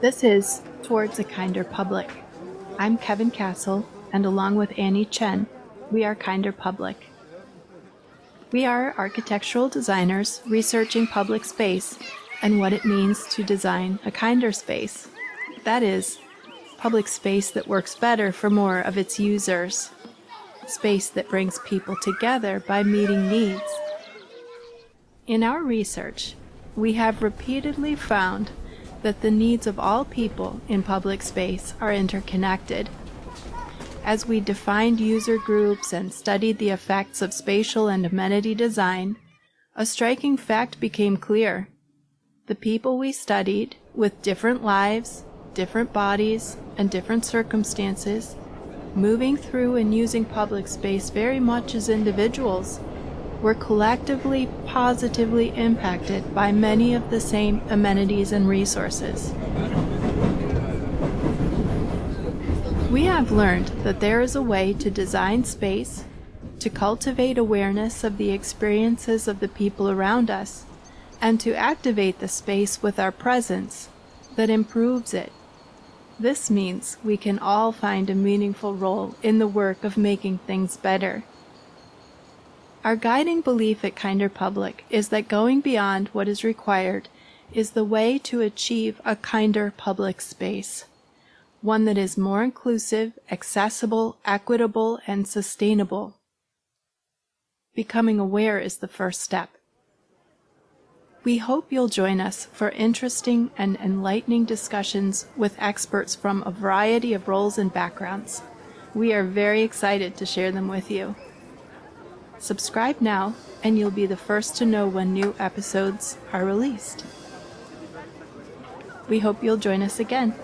This is Towards a Kinder Public. I'm Kevin Castle, and along with Annie Chen, we are Kinder Public. We are architectural designers researching public space and what it means to design a kinder space. That is, public space that works better for more of its users, space that brings people together by meeting needs. In our research, we have repeatedly found that the needs of all people in public space are interconnected. As we defined user groups and studied the effects of spatial and amenity design, a striking fact became clear. The people we studied, with different lives, different bodies, and different circumstances, moving through and using public space very much as individuals, were collectively positively impacted by many of the same amenities and resources. We have learned that there is a way to design space, to cultivate awareness of the experiences of the people around us, and to activate the space with our presence that improves it. This means we can all find a meaningful role in the work of making things better. Our guiding belief at Kinder Public is that going beyond what is required is the way to achieve a kinder public space, one that is more inclusive, accessible, equitable, and sustainable. Becoming aware is the first step. We hope you'll join us for interesting and enlightening discussions with experts from a variety of roles and backgrounds. We are very excited to share them with you. Subscribe now, and you'll be the first to know when new episodes are released. We hope you'll join us again.